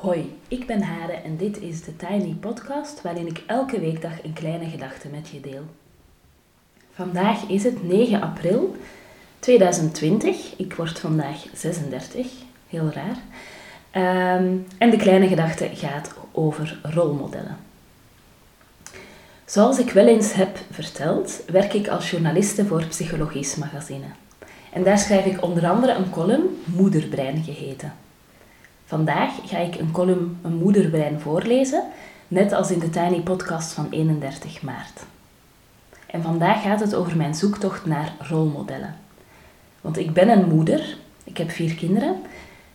Hoi, ik ben Hare en dit is de Tiny Podcast waarin ik elke weekdag een kleine gedachte met je deel. Vandaag is het 9 april 2020. Ik word vandaag 36, heel raar. Ehm, en de kleine gedachte gaat over rolmodellen. Zoals ik wel eens heb verteld, werk ik als journaliste voor Psychologisch Magazine. En daar schrijf ik onder andere een column, Moederbrein geheten. Vandaag ga ik een column Een moederbrein voorlezen, net als in de Tiny Podcast van 31 maart. En vandaag gaat het over mijn zoektocht naar rolmodellen. Want ik ben een moeder, ik heb vier kinderen,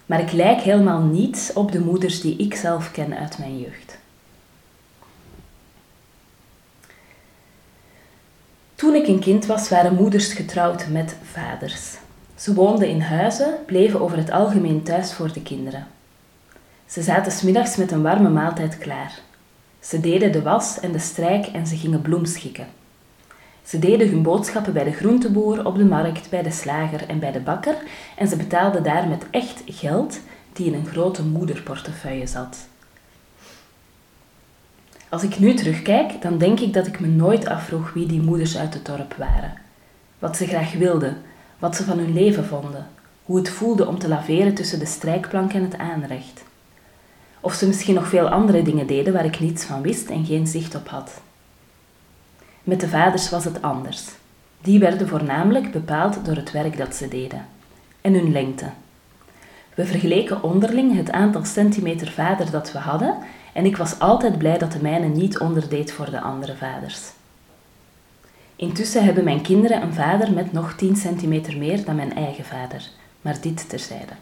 maar ik lijk helemaal niet op de moeders die ik zelf ken uit mijn jeugd. Toen ik een kind was, waren moeders getrouwd met vaders. Ze woonden in huizen, bleven over het algemeen thuis voor de kinderen. Ze zaten smiddags met een warme maaltijd klaar. Ze deden de was en de strijk en ze gingen bloemschikken. Ze deden hun boodschappen bij de groenteboer, op de markt, bij de slager en bij de bakker en ze betaalden daar met echt geld die in een grote moederportefeuille zat. Als ik nu terugkijk, dan denk ik dat ik me nooit afvroeg wie die moeders uit het dorp waren. Wat ze graag wilden, wat ze van hun leven vonden, hoe het voelde om te laveren tussen de strijkplank en het aanrecht. Of ze misschien nog veel andere dingen deden waar ik niets van wist en geen zicht op had. Met de vaders was het anders. Die werden voornamelijk bepaald door het werk dat ze deden en hun lengte. We vergeleken onderling het aantal centimeter vader dat we hadden en ik was altijd blij dat de mijne niet onderdeed voor de andere vaders. Intussen hebben mijn kinderen een vader met nog 10 centimeter meer dan mijn eigen vader, maar dit terzijde.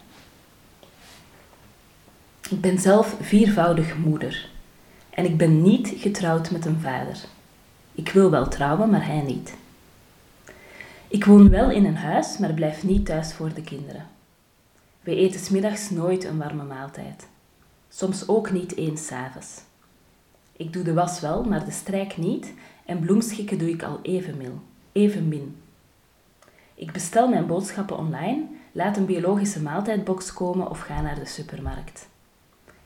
Ik ben zelf viervoudig moeder en ik ben niet getrouwd met een vader. Ik wil wel trouwen, maar hij niet. Ik woon wel in een huis, maar blijf niet thuis voor de kinderen. We eten smiddags nooit een warme maaltijd. Soms ook niet eens s'avonds. Ik doe de was wel, maar de strijk niet en bloemschikken doe ik al even, mil, even min. Ik bestel mijn boodschappen online, laat een biologische maaltijdbox komen of ga naar de supermarkt.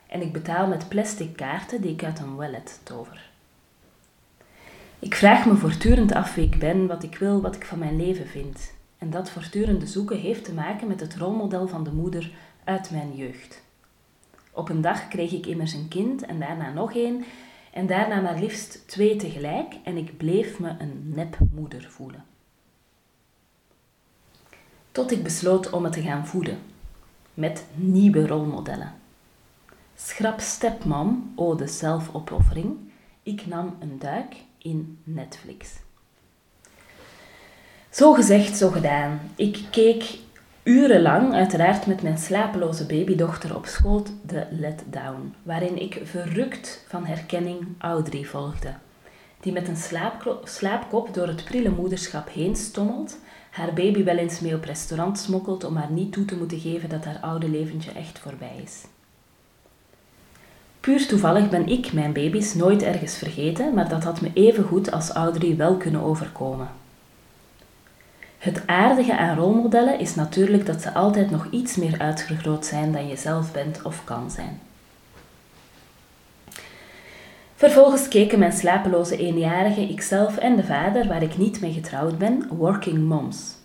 En ik betaal met plastic kaarten die ik uit een wallet tover. Ik vraag me voortdurend af wie ik ben, wat ik wil, wat ik van mijn leven vind. En dat voortdurende zoeken heeft te maken met het rolmodel van de moeder uit mijn jeugd. Op een dag kreeg ik immers een kind en daarna nog één en daarna maar liefst twee tegelijk en ik bleef me een nepmoeder voelen. Tot ik besloot om het te gaan voeden met nieuwe rolmodellen. Schrap stepmom, ode zelfopoffering. Ik nam een duik in Netflix. Zo gezegd, zo gedaan. Ik keek urenlang, uiteraard met mijn slapeloze babydochter op schoot, de Let Down, waarin ik verrukt van herkenning Audrey volgde, die met een slaapkop door het prille moederschap heen stommelt, haar baby wel eens mee op restaurant smokkelt om haar niet toe te moeten geven dat haar oude leventje echt voorbij is. Puur toevallig ben ik mijn baby's nooit ergens vergeten, maar dat had me even goed als Audrey wel kunnen overkomen. Het aardige aan rolmodellen is natuurlijk dat ze altijd nog iets meer uitgegroot zijn dan je zelf bent of kan zijn. Vervolgens keken mijn slapeloze eenjarige ikzelf en de vader, waar ik niet mee getrouwd ben, Working Moms.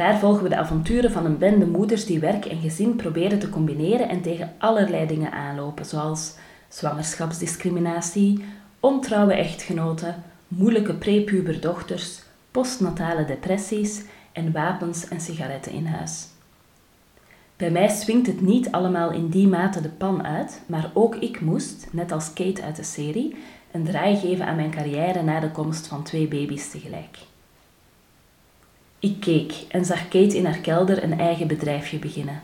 Daar volgen we de avonturen van een bende moeders die werk en gezin proberen te combineren en tegen allerlei dingen aanlopen, zoals zwangerschapsdiscriminatie, ontrouwe echtgenoten, moeilijke prepuberdochters, postnatale depressies en wapens en sigaretten in huis. Bij mij swingt het niet allemaal in die mate de pan uit, maar ook ik moest, net als Kate uit de serie, een draai geven aan mijn carrière na de komst van twee baby's tegelijk. Ik keek en zag Kate in haar kelder een eigen bedrijfje beginnen.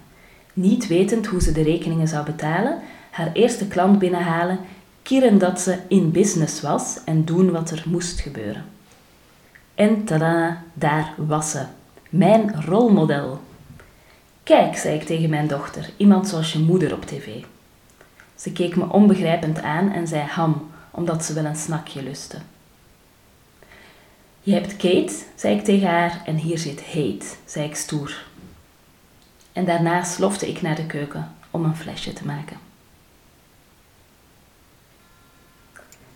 Niet wetend hoe ze de rekeningen zou betalen, haar eerste klant binnenhalen, kieren dat ze in business was en doen wat er moest gebeuren. En tada, daar was ze. Mijn rolmodel. Kijk, zei ik tegen mijn dochter, iemand zoals je moeder op tv. Ze keek me onbegrijpend aan en zei ham, omdat ze wel een snakje lustte. Je hebt Kate, zei ik tegen haar, en hier zit heet, zei ik stoer. En daarna slofte ik naar de keuken om een flesje te maken.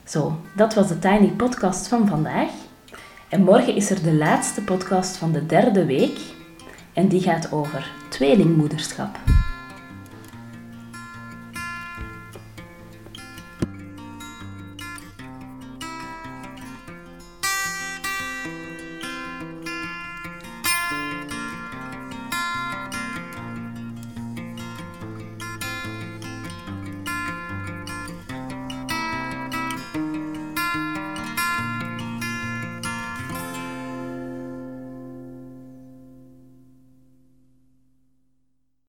Zo, dat was de Tiny Podcast van vandaag. En morgen is er de laatste podcast van de derde week. En die gaat over tweelingmoederschap.